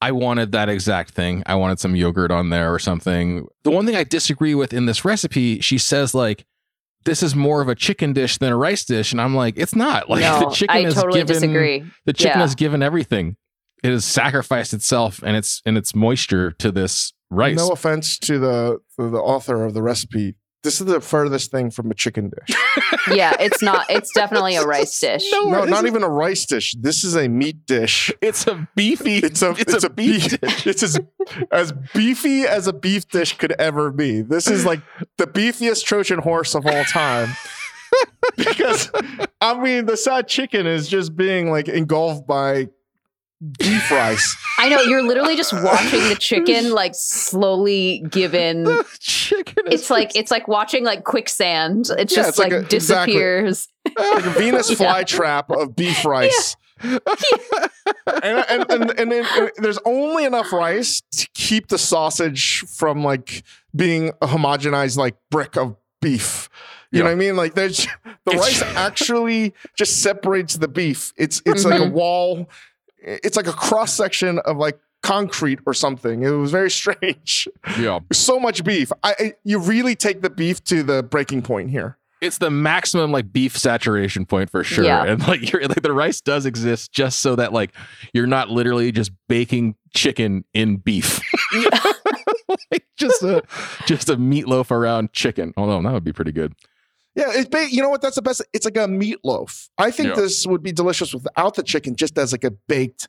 I wanted that exact thing. I wanted some yogurt on there or something. The one thing I disagree with in this recipe, she says, like, this is more of a chicken dish than a rice dish. And I'm like, it's not. Like, no the chicken i is totally given, disagree The chicken Yeah. has given everything. It has sacrificed itself and its and its moisture to this rice. No offense to the to the author of the recipe. This is the furthest thing from a chicken dish. yeah it's not it's definitely a rice dish No, no, not is- even a rice dish. This is a meat dish. It's a beefy. It's a it's, a, beef. dish. It's as as beefy as a beef dish could ever be. This is like the beefiest Trojan horse of all time. because I mean, the sad chicken is just being like engulfed by beef rice. i know you're literally just watching the chicken like slowly give in The chicken. Is it's like it's like watching like quicksand it Yeah, just it's like like, a- exactly. disappears like a Venus Yeah. flytrap of beef rice. and, and, and, and, then uh, there's only enough rice to keep the sausage from like being a homogenized like brick of beef. You know what I mean? Like there's the It's- rice actually just separates the beef. It's it's like a Mhm. wall. It's like a cross section of like concrete or something. It was very strange. yeah. So much beef. I, I you really take the beef to the breaking point here. It's the maximum like beef saturation point for sure. Yeah. And like you're like the rice does exist just so that like you're not literally just baking chicken in beef. like just a just a meatloaf around chicken. Although that would be pretty good. Yeah, it's ba- you know what? That's the best. It's like a meatloaf. I think Yeah. this would be delicious without the chicken, just as like a baked.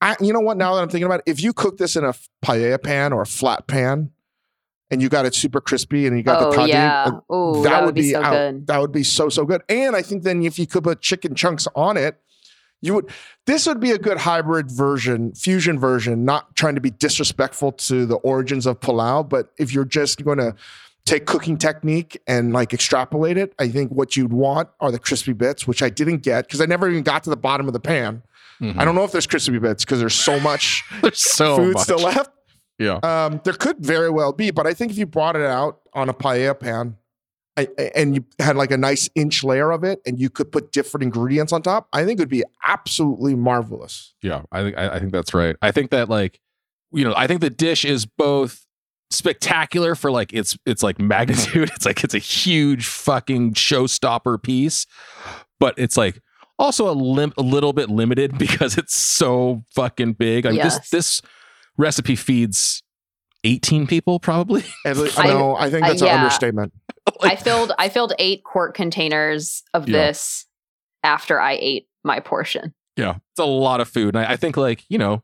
I, you know what? Now that I'm thinking about it, if you cook this in a paella pan or a flat pan, and you got it super crispy and you got oh the tadig, yeah. uh, Oh, that, would be, so out- good. That would be so so good. And I think then if you could put chicken chunks on it, you would. This would be a good hybrid version, fusion version. Not trying to be disrespectful to the origins of palau, but if you're just going to take cooking technique and like extrapolate it, I think what you'd want are the crispy bits, which I didn't get because I never even got to the bottom of the pan. Mhm. I don't know if there's crispy bits because there's so much There's so food much. still left. Yeah. Um, there could very well be, but I think if you brought it out on a paella pan I, and you had like a nice inch layer of it and you could put different ingredients on top, I think it would be absolutely marvelous. Yeah, I think I think that's right. I think that like, you know, I think the dish is both spectacular for like its its like magnitude. It's like it's a huge fucking showstopper piece, but it's like also a lim- a little bit limited because it's so fucking big. I mean, Yes. this this recipe feeds eighteen people probably. And like, I- no, I think I- that's yeah. an understatement. I filled I filled eight quart containers of Yeah. this after I ate my portion. Yeah, it's a lot of food. And I, I think like, you know,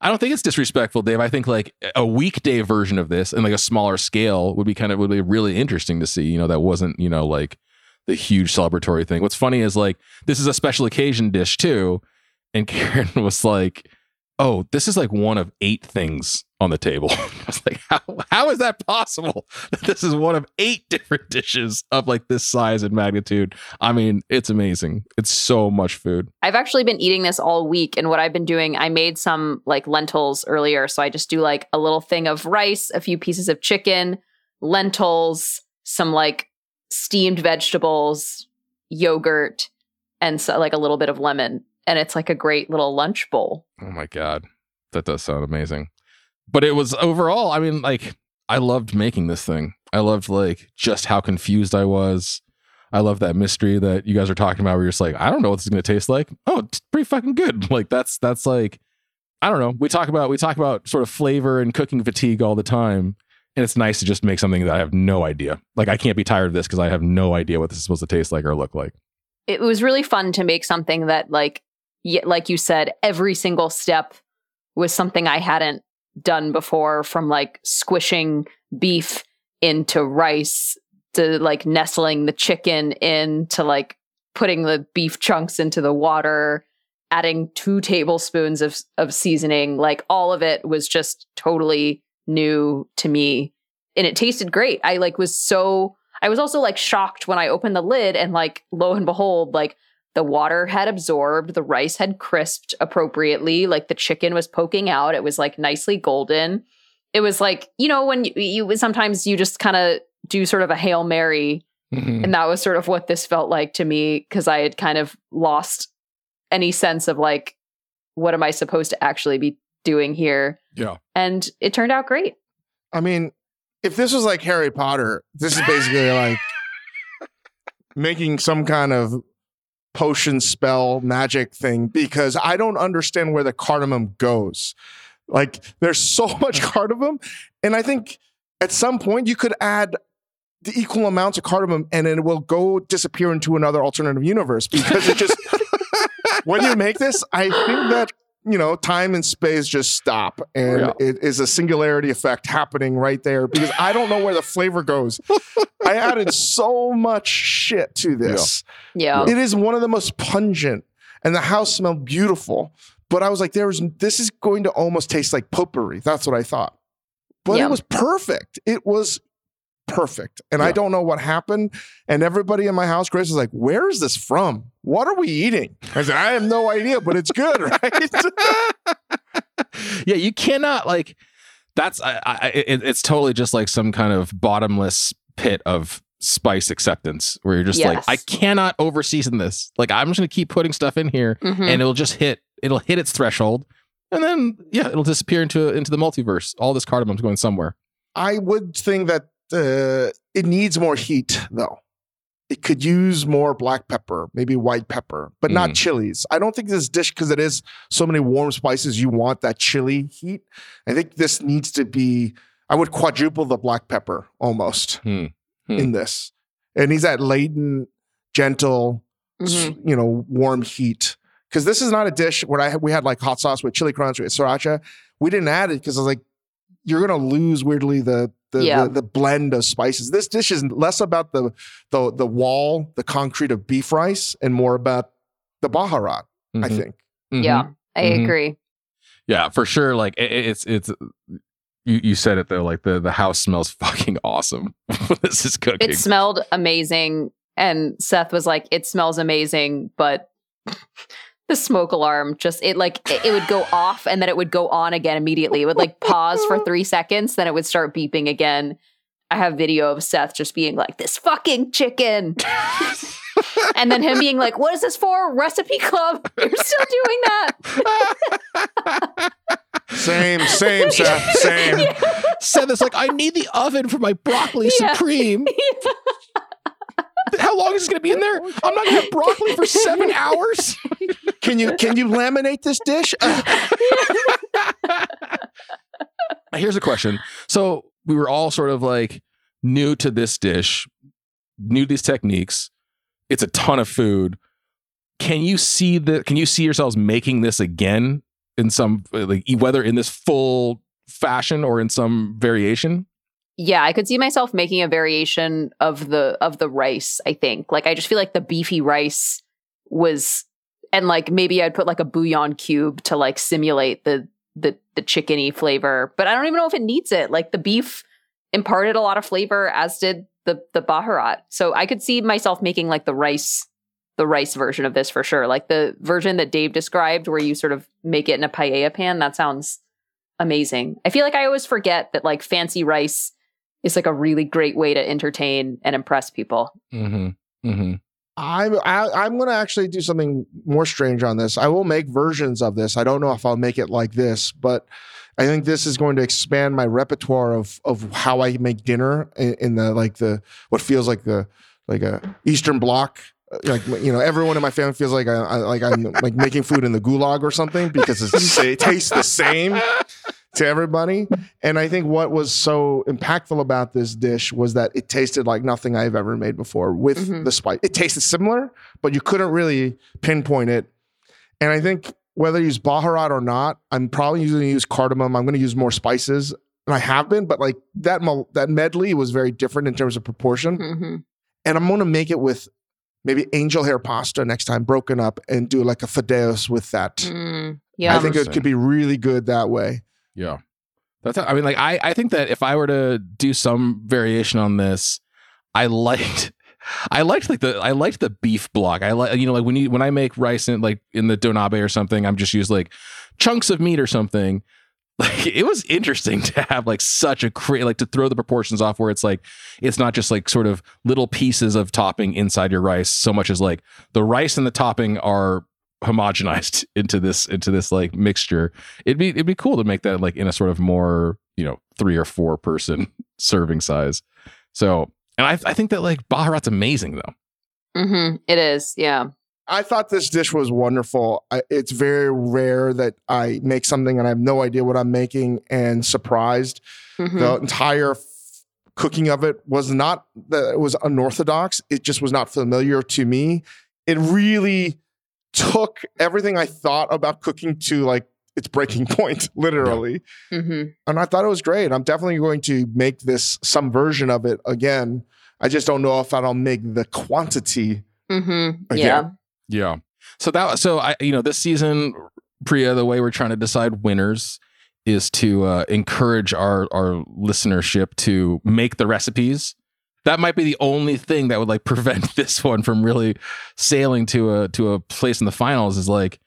I don't think it's disrespectful, Dave. I think like a weekday version of this and like a smaller scale would be kind of would be really interesting to see. You know, that wasn't, you know, like the huge celebratory thing. What's funny is like this is a special occasion dish too. And Karen was like, Oh, this is like one of eight things on the table. I was like, how, how is that possible? That this is one of eight different dishes of like this size and magnitude. I mean, it's amazing. It's so much food. I've actually been eating this all week and what I've been doing, I made some like lentils earlier, so I just do like a little thing of rice, a few pieces of chicken, lentils, some like steamed vegetables, yogurt, and so like a little bit of lemon, and it's like a great little lunch bowl. Oh my god, that does sound amazing. But it was overall, I mean, like I loved making this thing. I loved like just how confused I was. I love that mystery that you guys are talking about where you're just like, I don't know what this is gonna taste like. Oh, it's pretty fucking good. Like that's that's like I don't know. We talk about we talk about sort of flavor and cooking fatigue all the time. And it's nice to just make something that I have no idea. Like I can't be tired of this because I have no idea what this is supposed to taste like or look like. It was really fun to make something that like like you said, every single step was something I hadn't done before from like squishing beef into rice to like nestling the chicken in to like putting the beef chunks into the water adding 2 tablespoons of of seasoning like all of it was just totally new to me. And it tasted great. I like was so i was also like shocked when i opened the lid and like lo and behold like the water had absorbed the rice had crisped appropriately like the chicken was poking out it was like nicely golden. It was like you know when you, you sometimes you just kind of do sort of a hail mary mm-hmm. and that was sort of what this felt like to me because i had kind of lost any sense of like what am i supposed to actually be doing here? Yeah. and it turned out great. I mean, if this was like Harry Potter, this is basically like making some kind of potion spell magic thing because I don't understand where the cardamom goes. Like there's so much cardamom and I think at some point you could add the equal amounts of cardamom and it will go disappear into another alternative universe because it just when you make this I think that you know time and space just stop and Yeah. it is a singularity effect happening right there because I don't know where the flavor goes. I added so much shit to this. yeah It is one of the most pungent, and the house smelled beautiful. But I was like, there was this is going to almost taste like potpourri. That's what I thought. But Yeah. it was perfect. It was perfect. And I don't know what happened. And everybody in my house, Grace was like, Where is this from? What are we eating? I said, I have no idea, but it's good, right? yeah, you cannot like. That's I, I, it, it's totally just like some kind of bottomless pit of spice acceptance where you're just like, I cannot over season this. Like I'm just gonna keep putting stuff in here, Mhm. and it'll just hit. It'll hit its threshold, and then yeah, it'll disappear into into the multiverse. All this cardamom's going somewhere. I would think that uh, it needs more heat, though. It could use more black pepper, maybe white pepper, but not Mm. chilies. I don't think this dish, because it is so many warm spices, you want that chili heat. I think this needs to be, I would quadruple the black pepper almost Hmm. Hmm. in this. And he's at laden, gentle, s- Mhm. you know, warm heat. Because this is not a dish where I we had like hot sauce with chili crunch with sriracha. We didn't add it because I was like, you're gonna lose weirdly the the, Yeah. the the blend of spices. This dish is less about the the the wall, the concrete of beef rice, and more about the baharat. I Mhm. think. Mhm. Yeah, I Mhm. agree. Yeah, for sure. Like it, it's it's you, you said it though. Like the the house smells fucking awesome. this is cooking. It smelled amazing. And Seth was like, it smells amazing, but the smoke alarm just, it like, it, it would go off and then it would go on again immediately. It would like pause for three seconds, then it would start beeping again. I have video of Seth just being like, this fucking chicken. and then him being like, what is this for? Recipe club? You're still doing that. Same, same, Seth, same. Said this like I need the oven for my broccoli Yeah. supreme. How long is this gonna be in there? I'm not gonna have broccoli for seven hours. Can you can you laminate this dish? Here's a question. So we were all sort of like new to this dish, new to these techniques. It's a ton of food. Can you see the? Can you see yourselves making this again in some like whether in this full fashion or in some variation? Yeah, I could see myself making a variation of the of the rice, I think. Like I just feel like the beefy rice was and like maybe I'd put like a bouillon cube to like simulate the the the chickeny flavor, but I don't even know if it needs it. Like the beef imparted a lot of flavor as did the the baharat. So I could see myself making like the rice the rice version of this for sure. Like the version that Dave described where you sort of make it in a paella pan, that sounds amazing. I feel like I always forget that like fancy rice is like a really great way to entertain and impress people. Mm-hmm. Mm-hmm. I'm I, I'm going to actually do something more strange on this. I will make versions of this. I don't know if I'll make it like this, but I think this is going to expand my repertoire of of how I make dinner in, in the like the what feels like the like a Eastern Bloc. uh, Like you know, everyone in my family feels like I, I like I'm like making food in the gulag or something because it's, it tastes the same to everybody. And I think what was so impactful about this dish was that it tasted like nothing I've ever made before with Mhm. the spice. It tasted similar, but you couldn't really pinpoint it. And I think whether you use baharat or not, I'm probably going to use cardamom. I'm going to use more spices, and I have been. But like that, mo- that medley was very different in terms of proportion. Mm-hmm. And I'm going to make it with maybe angel hair pasta next time, broken up, and do like a fideos with that. Mm, I think it could be really good that way. Yeah. That's I mean like I I think that if I were to do some variation on this, I liked I liked like the I liked the beef block. I like you know like when you when I make rice in like in the donabe or something, I'm just use like chunks of meat or something. Like it was interesting to have like such a cra- like to throw the proportions off where it's like it's not just like sort of little pieces of topping inside your rice so much as like the rice and the topping are homogenized into this into this like mixture it'd be it'd be cool to make that like in a sort of more you know three or four person serving size so and i, I think that like baharat's amazing though Mm-hmm. It is. Yeah. I thought this dish was wonderful. I, it's very rare that I make something and I have no idea what I'm making and surprised. Mhm. The entire f- cooking of it was not that it was unorthodox. It just was not familiar to me. It really took everything I thought about cooking to like its breaking point, literally. Mhm. And I thought it was great. I'm definitely going to make this some version of it again. I just don't know if I'll make the quantity. Mhm. Again. Yeah. yeah so that so i you know this season priya the way we're trying to decide winners is to uh, encourage our our listenership to make the recipes that might be the only thing that would like prevent this one from really sailing to a to a place in the finals is like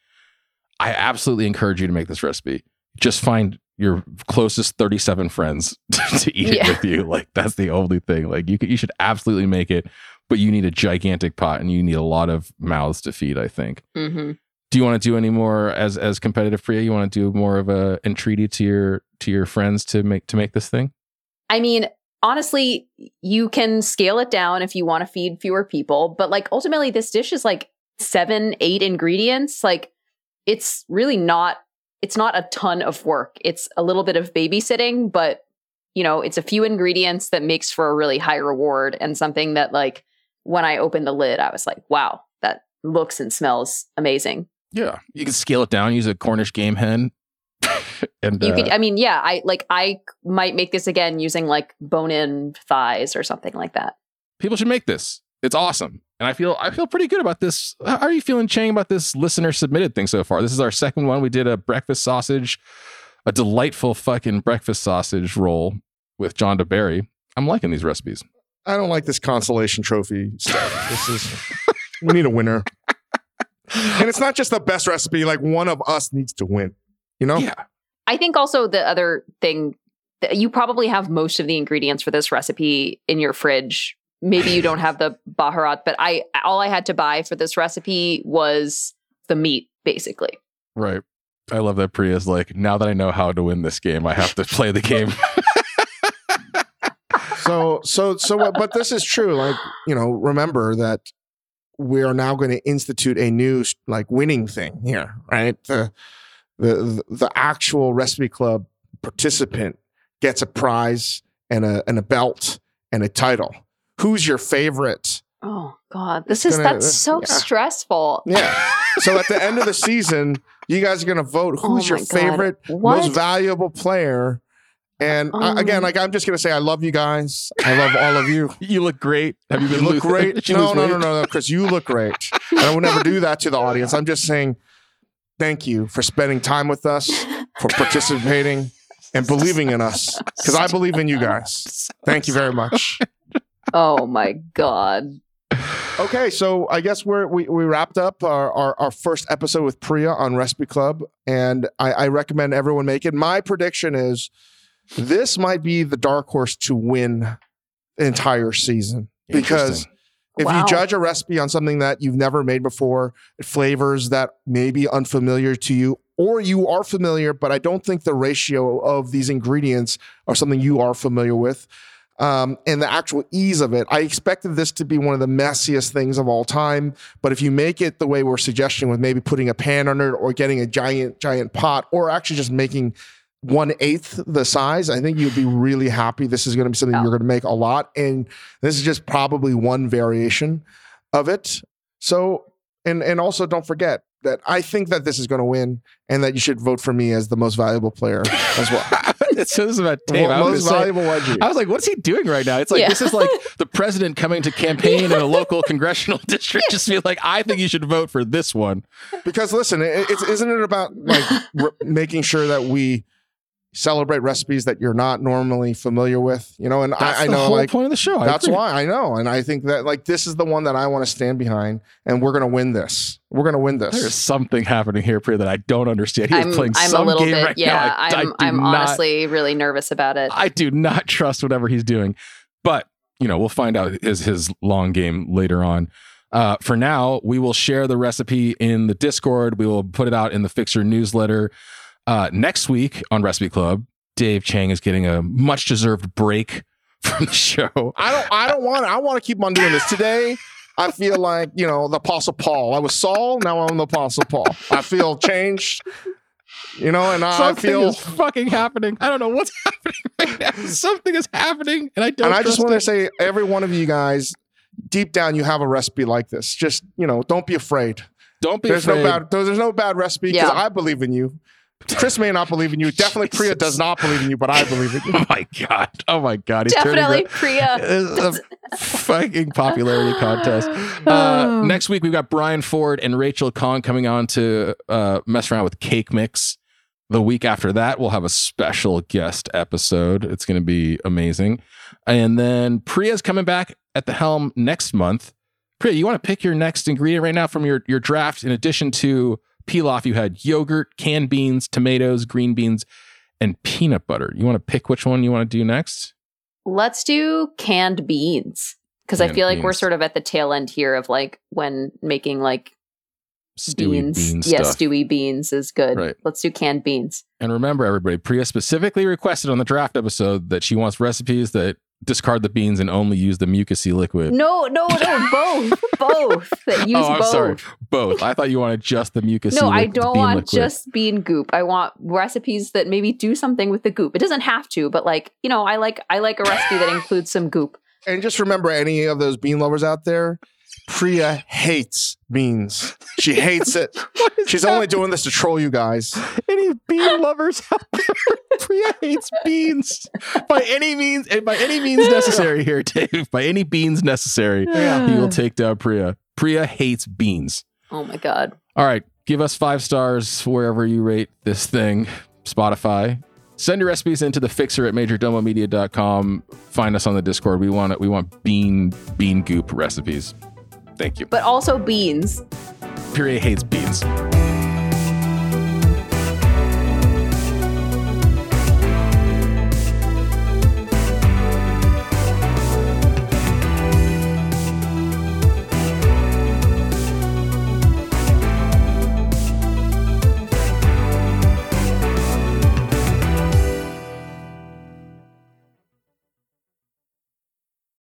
i absolutely encourage you to make this recipe. Just find your closest 37 friends to eat Yeah. it with you. Like that's the only thing. Like you could, you should absolutely make it but you need a gigantic pot and you need a lot of mouths to feed i think. Mm-hmm. do you want to do any more as as competitive priya? You want to do more of a entreaty to your to your friends to make to make this thing? I mean, honestly, you can scale it down if you want to feed fewer people, but like ultimately, this dish is like seven, eight ingredients. Like, it's really not. It's not a ton of work. It's a little bit of babysitting, but you know, it's a few ingredients that makes for a really high reward and something that like when I opened the lid, I was like, wow, that looks and smells amazing. yeah you can scale it down use a cornish game hen and You uh, could, I mean, yeah, I like, I might make this again using like bone in thighs or something like that. people should make this. It's awesome. And I feel I feel pretty good about this. How are you feeling, Chang, about this listener submitted thing so far? This is our second one. We did a breakfast sausage, a delightful fucking breakfast sausage roll with John deBary. I'm liking these recipes. I don't like this consolation trophy stuff. This is we need a winner. And it's not just the best recipe, like one of us needs to win. You know? Yeah. I think also the other thing that you probably have most of the ingredients for this recipe in your fridge. Maybe you don't have the baharat, but I all I had to buy for this recipe was the meat, basically. Right. I love that Priya's like, now that I know how to win this game, I have to play the game. So so so what but this is true. Like, you know, remember that we are now going to institute a new like winning thing here, right? The the the actual recipe club participant gets a prize and a and a belt and a title. Who's your favorite? Oh God, this is Gonna- that's uh, so yeah. stressful. Yeah. So at the end of the season, you guys are going to vote Oh who's your God. favorite, What? most valuable player. And I- um, again, Oh. like I'm just going to say, I love you guys. I love all of you. you look great. Have you You been look lo- great. You No, lose no, no, no, no, Chris, you look great. And I would never do that to the audience. I'm just saying, thank you for spending time with us, for participating, and believing in us. Because I believe in you guys. Thank you very much. Oh my God. Okay, so I guess we're we, we wrapped up our, our, our first episode with Priya on Recipe Club, and I, I recommend everyone make it. My prediction is this might be the dark horse to win the entire season because Interesting. If Wow. you judge a recipe on something that you've never made before, flavors that may be unfamiliar to you, or you are familiar, but I don't think the ratio of these ingredients are something you are familiar with. Um, and the actual ease of it. I expected this to be one of the messiest things of all time. But if you make it the way we're suggesting with maybe putting a pan under it or getting a giant, giant pot, or actually just making one eighth the size, I think you'd be really happy. This is going to be something Yeah. you're going to make a lot. And this is just probably one variation of it. So, and and also don't forget that I think that this is going to win, and that you should vote for me as the most valuable player as well. it says about Dave. Well, I was most gonna say- valuable. I was like, what's he doing right now? It's like Yeah. this is like the president coming to campaign in a local congressional district. Just be like, I think you should vote for this one. because listen, it, it's isn't it about like r- making sure that we celebrate recipes that you're not normally familiar with, you know? And That's I, I know whole like point of the show. I that's agree. why I know, and I think that like this is the one that I want to stand behind, and we're gonna win this. We're gonna win this. There's something happening here, Priya, that I don't understand. He's I'm, playing I'm some a little game bit, right yeah. now. I, I I'm, do I'm not- honestly really nervous about it. I do not trust whatever he's doing. But, you know, we'll find out his his long game later on. Uh, for now, we will share the recipe in the Discord. We will put it out in the Fixer newsletter. Uh, next week on Recipe Club, Dave Chang is getting a much deserved break from the show. I don't. I don't want. I want to keep on doing this today. I feel like you know the Apostle Paul. I was Saul. Now I'm the Apostle Paul. I feel changed. You know, and I feel. is fucking happening. I don't know what's happening right now. Something is happening, and I don't. and I just want to say, every one of you guys, deep down, you have a recipe like this. Just you know, don't be afraid. don't be There's afraid. no bad. There's, there's no bad recipe because Yeah. I believe in you. Chris may not believe in you. Definitely, Priya does not believe in you, but I believe in you. Oh my god! Oh my god! He's turning Definitely, the- Priya. It's a fucking popularity contest. Uh, next week we've got Bryan Ford and Rachel Khong coming on to uh, mess around with cake mix. The week after that, we'll have a special guest episode. It's going to be amazing. And then Priya's coming back at the helm next month. Priya, you want to pick your next ingredient right now from your your draft? In addition to pilaf, you had yogurt, canned beans, tomatoes, green beans, and peanut butter. You want to pick which one you want to do next? Let's do canned beans because I feel like we're sort of at the tail end here of like when making like Stewy beans. bean yeah, stuff. stewy beans is good. Right. Let's do canned beans. And remember, everybody, Priya specifically requested on the draft episode that she wants recipes that discard the beans and only use the mucousy liquid. No, no, no, both, both. Use oh, I'm both. sorry. Both. I thought you wanted just the mucousy No, I don't want liquid. just bean goop. I want recipes that maybe do something with the goop. It doesn't have to, but like you know, I like I like a recipe that includes some goop. And just remember, any of those bean lovers out there, Priya hates beans. She hates it. She's only doing this to troll you guys. Any bean lovers out there? Priya hates beans by any means. eh, By any means necessary here, Dave. By any beans necessary, he will take down Priya. Priya hates beans. Oh my god. All right, give us five stars wherever you rate this thing. Spotify. Send your recipes into the fixer at majordomomedia.com. Find us on the Discord. We want it. We want bean bean goop recipes. Thank you. But also beans. Priya hates beans.